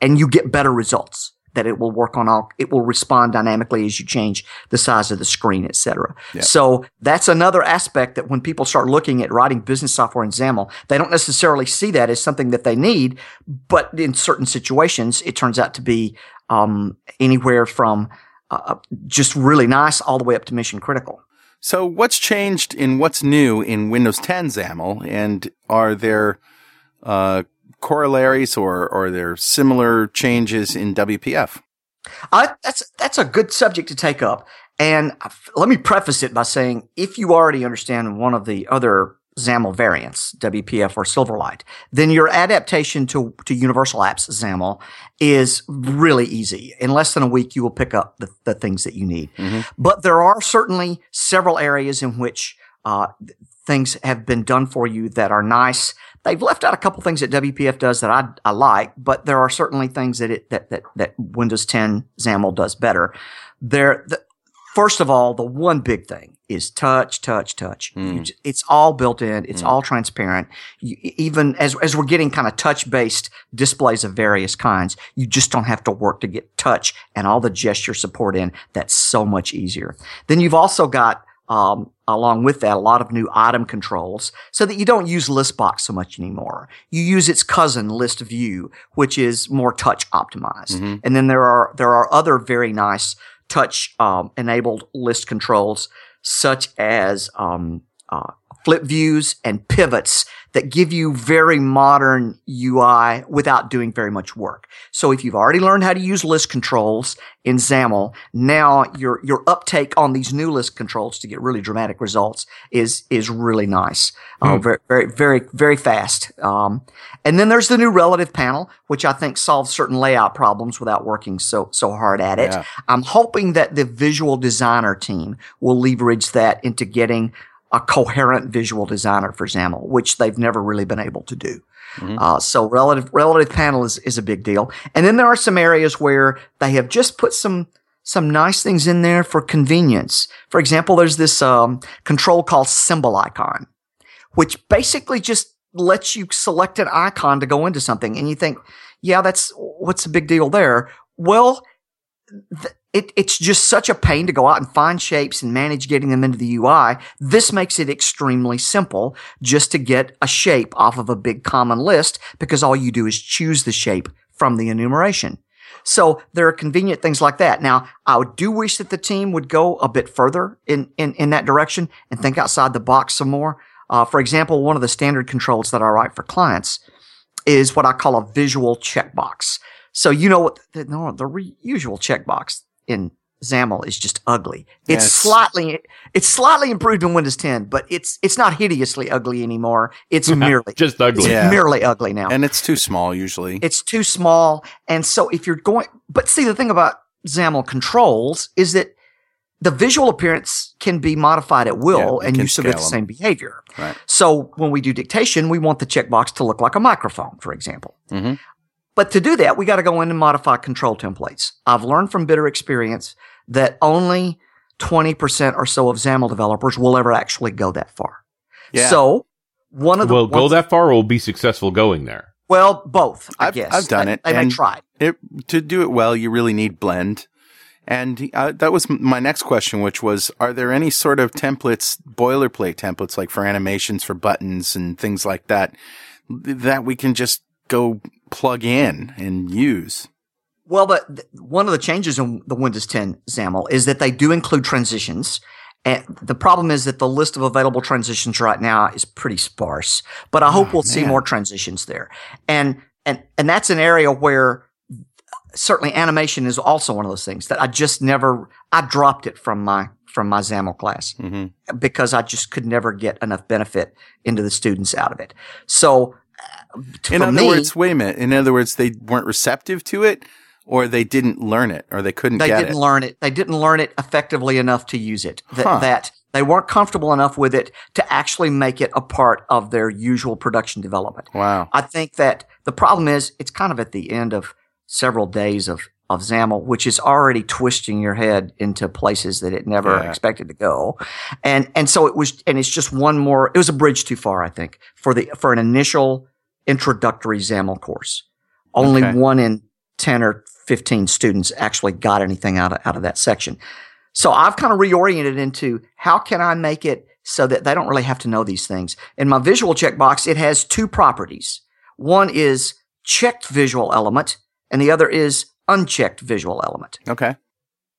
And you get better results that it will work on all, it will respond dynamically as you change the size of the screen, et cetera. Yeah. So that's another aspect that when people start looking at writing business software in XAML, they don't necessarily see that as something that they need, but in certain situations, it turns out to be um, anywhere from uh, just really nice all the way up to mission critical. So, what's changed in what's new in Windows 10 XAML, and are there uh, corollaries or or are there similar changes in WPF? I, that's that's a good subject to take up, and let me preface it by saying if you already understand one of the other XAML variants, WPF or Silverlight, then your adaptation to to Universal Apps XAML is really easy. In less than a week, you will pick up the, the things that you need. Mhm. But there are certainly several areas in which uh, things have been done for you that are nice. They've left out a couple things that WPF does that I, I like, but there are certainly things that it that that, that Windows 10 XAML does better. There, the, First of all, the one big thing is touch, touch, touch. Mm. It's all built in. It's all transparent. You, even as, as we're getting kind of touch based displays of various kinds, you just don't have to work to get touch and all the gesture support in. That's so much easier. Then you've also got, um, along with that, a lot of new item controls so that you don't use list box so much anymore. You use its cousin list view, which is more touch optimized. Mhm. And then there are, there are other very nice touch, um, enabled list controls such as, um, uh, flip views and pivots that give you very modern UI without doing very much work. So if you've already learned how to use list controls in XAML, now your your uptake on these new list controls to get really dramatic results is is really nice. Uh, very very very very fast. Um, and then there's the new relative panel, which I think solves certain layout problems without working so so hard at it. Yeah. I'm hoping that the visual designer team will leverage that into getting a coherent visual designer for XAML, which they've never really been able to do. Mhm. Uh, so relative relative panel is, is a big deal. And then there are some areas where they have just put some some nice things in there for convenience. For example, there's this um, control called symbol icon, which basically just lets you select an icon to go into something. And you think, yeah, that's what's the big deal there? Well, th- it, it's just such a pain to go out and find shapes and manage getting them into the UI. This makes it extremely simple just to get a shape off of a big common list because all you do is choose the shape from the enumeration. So there are convenient things like that. Now, I do wish that the team would go a bit further in, in, in that direction and think outside the box some more. Uh, for example, one of the standard controls that I write for clients is what I call a visual checkbox. So you know what the, the re- usual checkbox in XAML is just ugly. It's Yes. slightly it's slightly improved in Windows 10, but it's it's not hideously ugly anymore. It's merely Just ugly. it's Yeah. merely ugly now. And it's too small usually. It's too small. And so if you're going, but see, the thing about XAML controls is that the visual appearance can be modified at will Yeah, and you still get the scale 'em. same behavior. Right. So when we do dictation, we want the checkbox to look like a microphone, for example. Mhm. But to do that, we got to go in and modify control templates. I've learned from bitter experience that only 20% or so of XAML developers will ever actually go that far. Yeah. So one of the Well, go that far or will be successful going there. well, both, I I've- guess. I've done They- it, They may and- try. it to do it well, you really need blend. And uh, that was my next question, which was: Are there any sort of templates, boilerplate templates, like for animations for buttons and things like that, that we can just go plug in and use? Well, but th- one of the changes in the Windows 10 XAML is that they do include transitions. And the problem is that the list of available transitions right now is pretty sparse, but I hope Oh, we'll see more transitions there. And, and, and that's an area where certainly animation is also one of those things that I just never, I dropped it from my, from my XAML class hmm because I just could never get enough benefit into the students out of it. So, In other me, words, wait a minute. In other words, they weren't receptive to it, or they didn't learn it, or they couldn't they didn't it. learn it. They didn't learn it effectively enough to use it. That, Huh. that they weren't comfortable enough with it to actually make it a part of their usual production development. wow. I think that the problem is it's kind of at the end of several days of, of XAML, which is already twisting your head into places that it never Yeah. expected to go. And, and so it was, and it's just one more, it was a bridge too far, I think, for the, for an initial introductory XAML course. Only Okay. one in 10 or 15 students actually got anything out of, out of that section. So I've kind of reoriented into how can I make it so that they don't really have to know these things. In my visual checkbox, it has two properties. One is checked visual element and the other is unchecked visual element. Okay.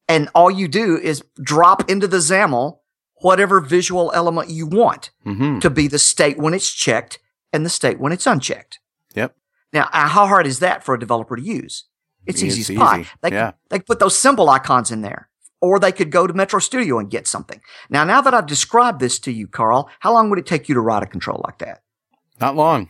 And all you do is drop into the XAML whatever visual element you want hmm to be the state when it's checked and the state when it's unchecked. Yep. Now, uh, how hard is that for a developer to use? It's, It's easy as pie. easy. They, Yeah. could, they could put those symbol icons in there, or they could go to Metro Studio and get something. Now, now that I've described this to you, Carl, how long would it take you to write a control like that? Not long.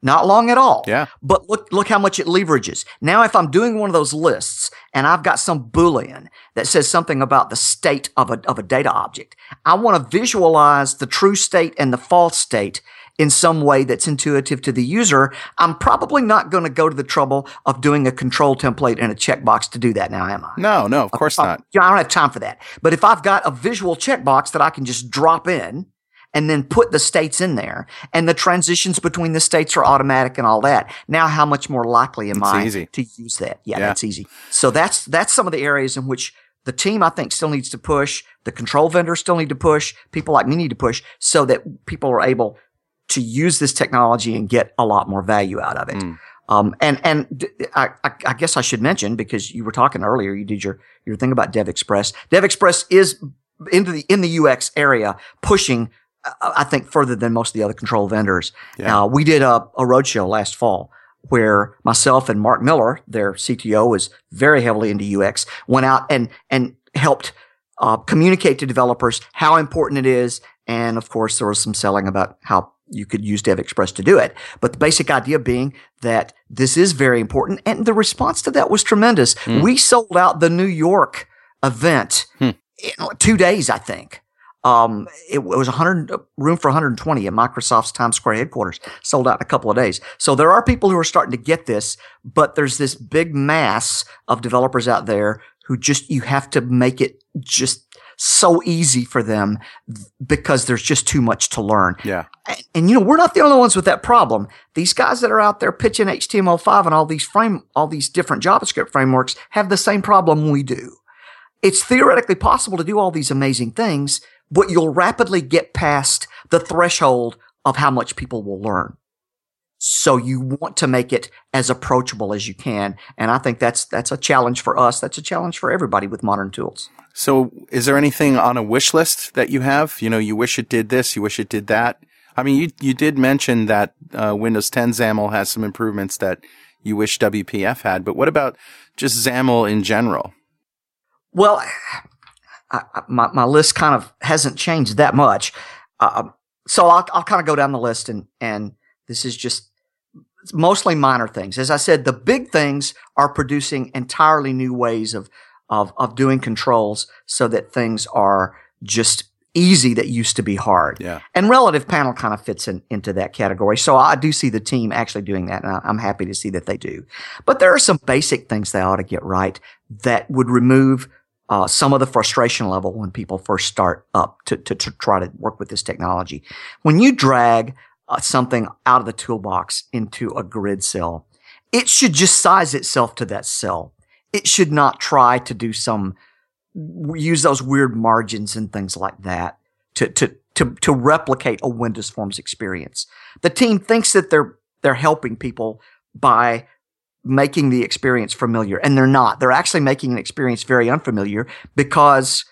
Not long at all. Yeah. But look, look how much it leverages. Now, if I'm doing one of those lists and I've got some Boolean that says something about the state of a, of a data object, I want to visualize the true state and the false state in some way that's intuitive to the user, I'm probably not going to go to the trouble of doing a control template and a checkbox to do that now, am I? No, no, of course I, not. I don't have time for that. But if I've got a visual checkbox that I can just drop in and then put the states in there and the transitions between the states are automatic and all that. Now, how much more likely am It's I easy. to use that? Yeah, Yeah. that's easy. So that's, that's some of the areas in which the team, I think, still needs to push. The control vendors still need to push. People like me need to push so that people are able to use this technology and get a lot more value out of it. Mm. Um, and, and I, I, guess I should mention because you were talking earlier, you did your, your thing about Dev Express. Dev Express is into the, in the UX area pushing, uh, I think further than most of the other control vendors. Yeah. Uh, we did a, a roadshow last fall where myself and Mark Miller, their CTO was very heavily into UX, went out and, and helped, uh, communicate to developers how important it is. And of course, there was some selling about how you could use Dev Express to do it. But the basic idea being that this is very important. And the response to that was tremendous. Hmm. We sold out the New York event Hmm. in two days, I think. Um, it, was 100 room for 120 at Microsoft's Times Square headquarters. Sold out in a couple of days. So there are people who are starting to get this, but there's this big mass of developers out there who just you have to make it just so easy for them because there's just too much to learn. Yeah. And, and, you know, we're not the only ones with that problem. These guys that are out there pitching HTML5 and all these frame, all these different JavaScript frameworks have the same problem we do. It's theoretically possible to do all these amazing things, but you'll rapidly get past the threshold of how much people will learn. So you want to make it as approachable as you can. And I think that's, that's a challenge for us. That's a challenge for everybody with modern tools. So, is there anything on a wish list that you have? You know, you wish it did this, you wish it did that. I mean, you you did mention that uh, Windows 10 XAML has some improvements that you wish WPF had, but what about just XAML in general? Well, I, my my list kind of hasn't changed that much, uh, so I'll I'll kind of go down the list and and this is just mostly minor things. As I said, the big things are producing entirely new ways of of of doing controls so that things are just easy that used to be hard. Yeah. And relative panel kind of fits in, into that category. So I do see the team actually doing that, and I, I'm happy to see that they do. But there are some basic things they ought to get right that would remove uh, some of the frustration level when people first start up to, to, to try to work with this technology. When you drag uh, something out of the toolbox into a grid cell, it should just size itself to that cell. It should not try to do some use those weird margins and things like that to to to to replicate a Windows Forms experience. The team thinks that they're they're helping people by making the experience familiar, and they're not. They're actually making an experience very unfamiliar because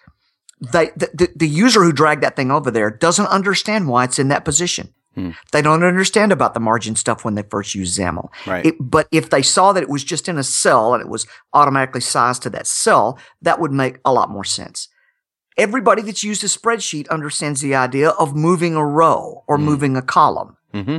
they the, the, the user who dragged that thing over there doesn't understand why it's in that position. Hmm. They don't understand about the margin stuff when they first use XAML. Right. It, but if they saw that it was just in a cell and it was automatically sized to that cell, that would make a lot more sense. Everybody that's used a spreadsheet understands the idea of moving a row or Mm. moving a column. hmm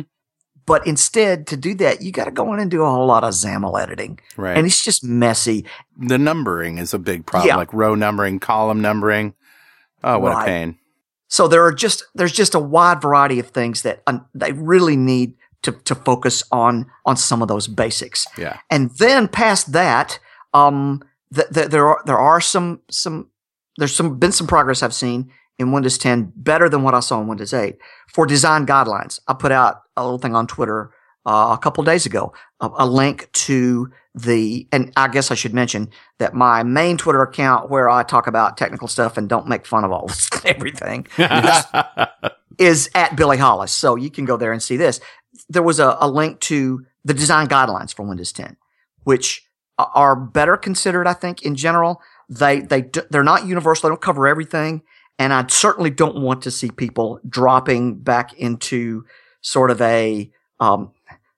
But instead, to do that, you got to go in and do a whole lot of XAML editing. Right. And it's just messy. the numbering is a big problem, Yeah. like row numbering, column numbering. Oh, what Right. a pain. So there are just, there's just a wide variety of things that um, they really need to, to focus on, on some of those basics. Yeah. And then past that, um, th- th- there are there are some some there's some been some progress I've seen in Windows 10 better than what I saw in Windows 8 for design guidelines. I put out a little thing on Twitter uh, a couple days ago, a, a link to the and I guess I should mention that my main Twitter account where I talk about technical stuff and don't make fun of all this everything is at Billy Hollis. So you can go there and see this. There was a, a link to the design guidelines for Windows 10, which are better considered, I think, in general. They, they, they're not universal. They don't cover everything. And I certainly don't want to see people dropping back into sort of a, um,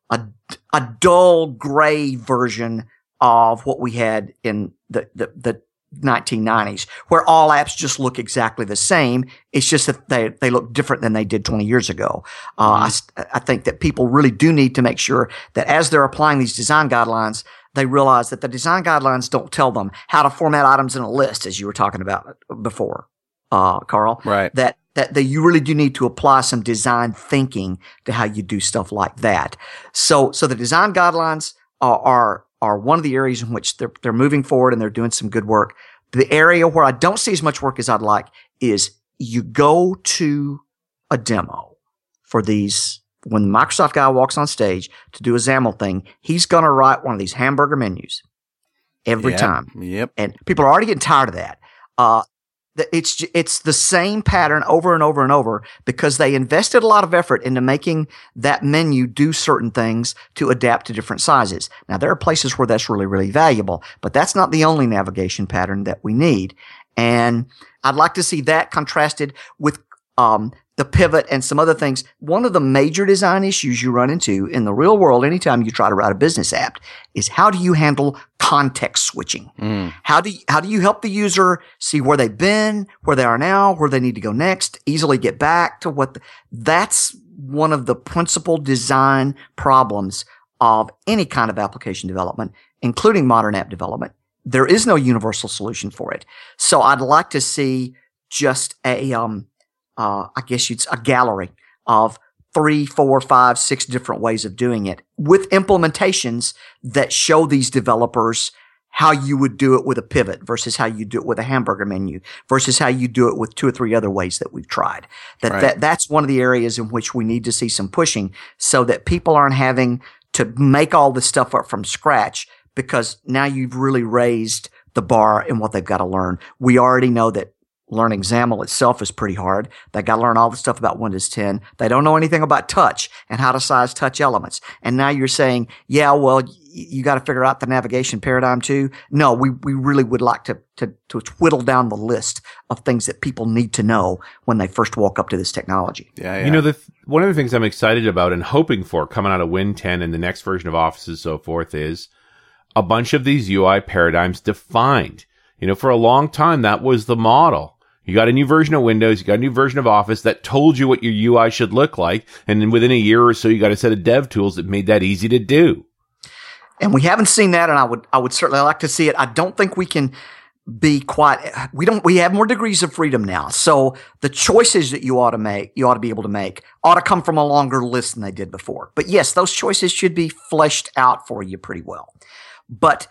a, a dull gray version of what we had in the, the, the 1990s, where all apps just look exactly the same. It's just that they, they look different than they did 20 years ago. Uh, I s- I, think that people really do need to make sure that as they're applying these design guidelines, they realize that the design guidelines don't tell them how to format items in a list, as you were talking about before, uh, Carl Right. that that, that you really do need to apply some design thinking to how you do stuff like that. So, so the design guidelines are, are, are one of the areas in which they're, they're moving forward and they're doing some good work. The area where I don't see as much work as I'd like is you go to a demo for these. When the Microsoft guy walks on stage to do a XAML thing, he's going to write one of these hamburger menus every Yep, time Yep. and people are already getting tired of that. Uh, it's it's the same pattern over and over and over because they invested a lot of effort into making that menu do certain things to adapt to different sizes. Now there are places where that's really really valuable, but that's not the only navigation pattern that we need. And I'd like to see that contrasted with um, the pivot and some other things. One of the major design issues you run into in the real world anytime you try to write a business app is how do you handle context switching? Mm. How do you, how do you help the user see where they've been, where they are now, where they need to go next, easily get back to what the, that's one of the principal design problems of any kind of application development, including modern app development. There is no universal solution for it. So I'd like to see just a, um, uh, I guess you'd, a gallery of three, four, five, six different ways of doing it with implementations that show these developers how you would do it with a pivot versus how you do it with a hamburger menu versus how you do it with two or three other ways that we've tried. That, Right. that that's one of the areas in which we need to see some pushing so that people aren't having to make all this stuff up from scratch because now you've really raised the bar in what they've got to learn. We already know that learning XAML itself is pretty hard. They got to learn all the stuff about Windows 10. They don't know anything about touch and how to size touch elements. And now you're saying, yeah, well, y- you got to figure out the navigation paradigm too. No, we, we really would like to, to, to whittle down the list of things that people need to know when they first walk up to this technology. Yeah, yeah. You know, the th- one of the things I'm excited about and hoping for coming out of Win 10 and the next version of Office and so forth is a bunch of these UI paradigms defined. You know, for a long time, that was the model. You got a new version of Windows, you got a new version of Office that told you what your UI should look like. And then within a year or so, you got a set of dev tools that made that easy to do. And we haven't seen that, and I would I would certainly like to see it. I don't think we can be quite we don't we have more degrees of freedom now. So the choices that you ought to make, you ought to be able to make, ought to come from a longer list than they did before. But yes, those choices should be fleshed out for you pretty well. But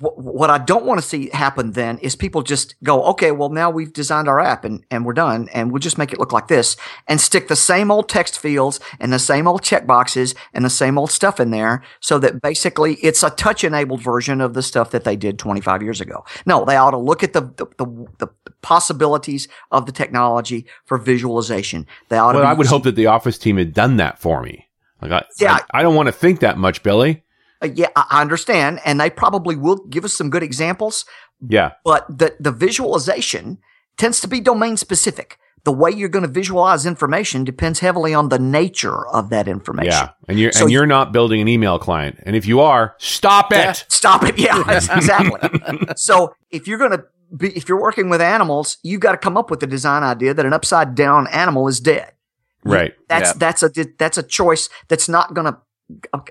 what I don't want to see happen then is people just go, okay, well now we've designed our app and, and we're done and we'll just make it look like this and stick the same old text fields and the same old checkboxes and the same old stuff in there so that basically it's a touch enabled version of the stuff that they did 25 years ago. No, they ought to look at the, the, the, the possibilities of the technology for visualization. They ought to Well, be I would hope that the Office team had done that for me. Like, I, Yeah. I, I don't want to think that much, Billy. Uh, yeah, I I understand. And they probably will give us some good examples. Yeah. but the, the visualization tends to be domain specific. The way you're going to visualize information depends heavily on the nature of that information. Yeah. And you're, So and you- you're not building an email client. And if you are, stop it. Stop it. Yeah, exactly. so if you're going to be, if you're working with animals, you've got to come up with the design idea that an upside down animal is dead. Right. That's, Yeah. that's a, that's a choice that's not going to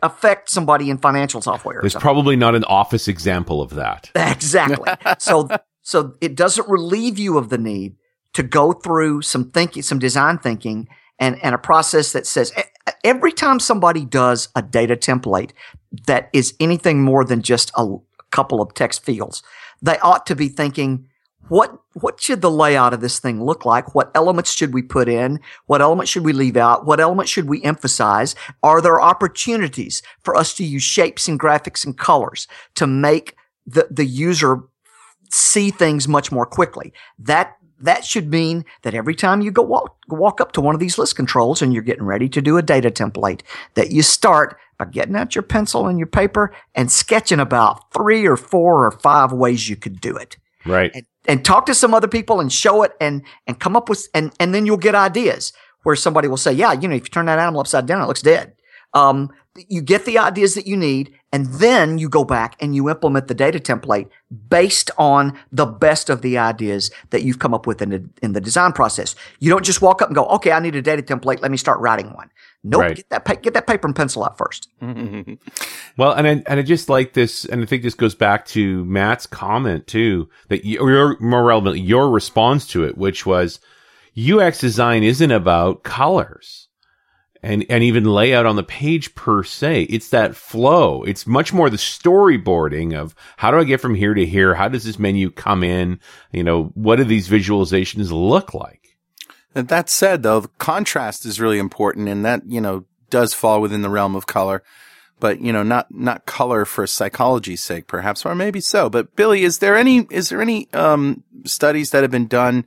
affect somebody in financial software. There's probably not an office example of that. Exactly. so so it doesn't relieve you of the need to go through some thinking, some design thinking, and and a process that says every time somebody does a data template that is anything more than just a couple of text fields, they ought to be thinking. What what should the layout of this thing look like? What elements should we put in? What elements should we leave out? What elements should we emphasize? Are there opportunities for us to use shapes and graphics and colors to make the, the user see things much more quickly. That that should mean that every time you go walk, walk up to one of these list controls and you're getting ready to do a data template, that you start by getting out your pencil and your paper and sketching about three or four or five ways you could do it Right. and, and talk to some other people and show it and and come up with and and then you'll get ideas where somebody will say, yeah, you know, if you turn that animal upside down, it looks dead. Um, you get the ideas that you need, and then you go back and you implement the data template based on the best of the ideas that you've come up with in the in the design process. You don't just walk up and go, okay, I need a data template. Let me start writing one. Nope, Right. get that get that paper and pencil out first. Well, and I, and I just like this, and I think this goes back to Matt's comment too, that your, more relevant your response to it, which was, UX design isn't about colors and, and even layout on the page per se. It's that flow. It's much more the storyboarding of how do I get from here to here? How does this menu come in? You know, what do these visualizations look like? That said, though, contrast is really important, and that you know does fall within the realm of color, but you know not not color for psychology's sake, perhaps, or maybe so. But Billy, is there any is there any um, studies that have been done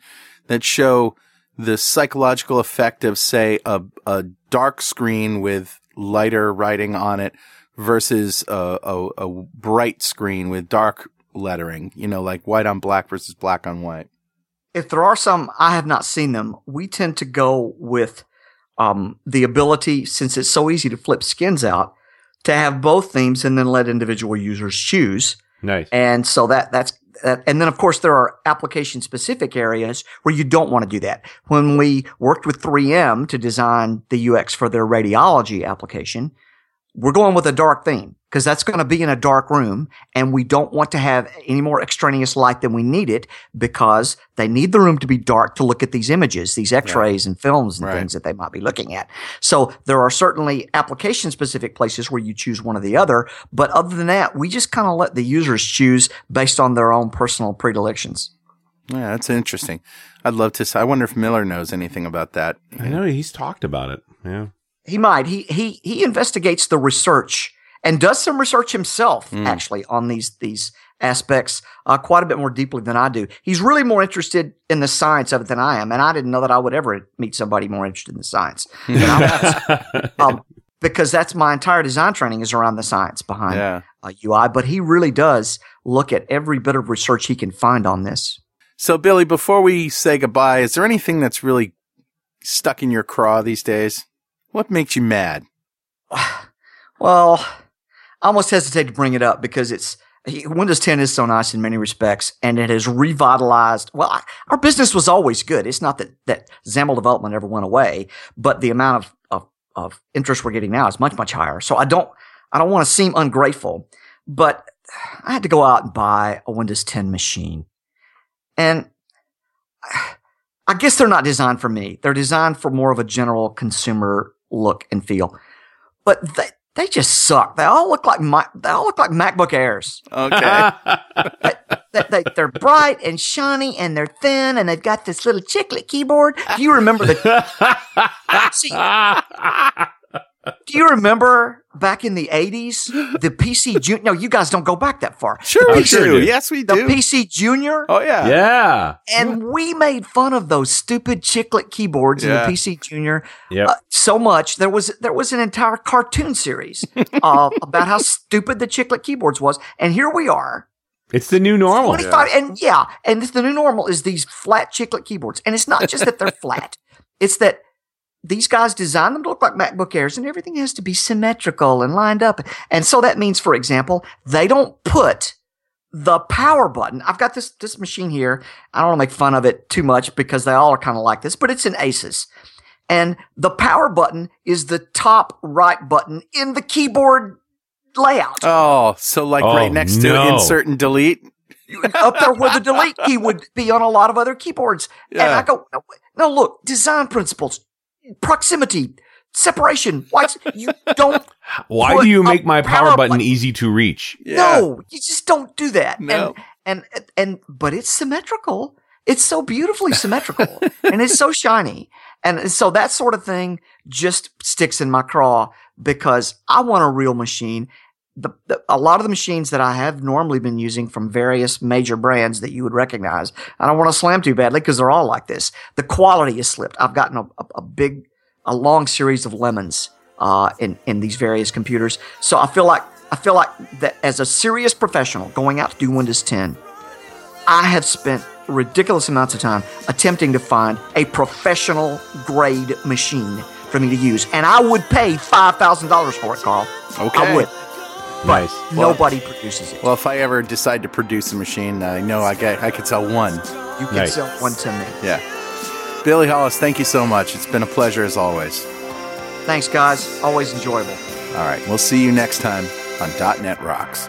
that show the psychological effect of, say, a a dark screen with lighter writing on it versus a, a, a bright screen with dark lettering? You know, like white on black versus black on white. If there are some, I have not seen them. We tend to go with um, the ability, since it's so easy to flip skins out, to have both themes and then let individual users choose. Nice. And so that that's that, and then of course there are application specific areas where you don't want to do that. When we worked with 3M to design the UX for their radiology application, we're going with a dark theme because that's going to be in a dark room and we don't want to have any more extraneous light than we need it because they need the room to be dark to look at these images, these x-rays and films and Right. things that they might be looking at. So there are certainly application specific places where you choose one or the other. But other than that, we just kind of let the users choose based on their own personal predilections. Yeah, that's interesting. I'd love to. I wonder if Miller knows anything about that. I know he's talked about it. Yeah. He might. He he he investigates the research and does some research himself Mm. actually on these these aspects uh, quite a bit more deeply than I do. He's really more interested in the science of it than I am, and I didn't know that I would ever meet somebody more interested in the science than I was. um, because that's my entire design training is around the science behind Yeah. uh, UI. But he really does look at every bit of research he can find on this. So, Billy, before we say goodbye, is there anything that's really stuck in your craw these days? What makes you mad? Well, I almost hesitate to bring it up because it's Windows 10 is so nice in many respects, and it has revitalized. Well, I, our business was always good. It's not that that XAML development ever went away, but the amount of, of of interest we're getting now is much much higher. So I don't I don't want to seem ungrateful, but I had to go out and buy a Windows 10 machine, and I guess they're not designed for me. They're designed for more of a general consumer look and feel. But they they just suck. They all look like my, they all look like MacBook Airs. Okay. They, they're bright and shiny and they're thin and they've got this little chiclet keyboard. Do you remember the? See, do you remember back in the eighties the PC Junior? No, you guys don't go back that far. sure, we sure do. do. Yes, we do. The. PC Junior. oh, yeah. yeah. And we made fun of those stupid chiclet keyboards Yeah. in the PC Junior Yep. uh, so much. There was there was an entire cartoon series uh, about how stupid the chiclet keyboards was, and here we are, it's the new normal. 25, and yeah, and the new normal is these flat chiclet keyboards, and it's not just that they're flat; it's that these guys designed them to look like MacBook Airs, and everything has to be symmetrical and lined up, and so that means, for example, they don't put the power button. I've got this this machine here. I don't want to make fun of it too much because they all are kind of like this, but it's an Asus. And the power button is the top right button in the keyboard layout. Oh, so like Oh, right next no. to insert and delete? up there where the delete key would be on a lot of other keyboards. And Yeah. I go, no, no, look, design principles, proximity, separation. Why you don't Why do you make my power power button button- easy to reach? Yeah. No, you just don't do that. No. And, and, and, but it's symmetrical. It's so beautifully symmetrical and it's so shiny. And so that sort of thing just sticks in my craw because I want a real machine. The, the, a lot of the machines that I have normally been using from various major brands that you would recognize, I don't want to slam too badly because they're all like this. The quality has slipped. I've gotten a, a, a big, a long series of lemons uh, in in these various computers. So I feel like I feel like that as a serious professional going out to do Windows 10, I have spent ridiculous amounts of time attempting to find a professional grade machine for me to use, and I would pay five thousand dollars for it, Carl. Okay. I would. But Nice. nobody produces it. Well, if I ever decide to produce a machine, I know I get I could sell one. you can nice. sell one to me. Yeah. Billy Hollis, thank you so much. It's been a pleasure as always. Thanks, guys. Always enjoyable. All right, we'll see you next time on .NET Rocks.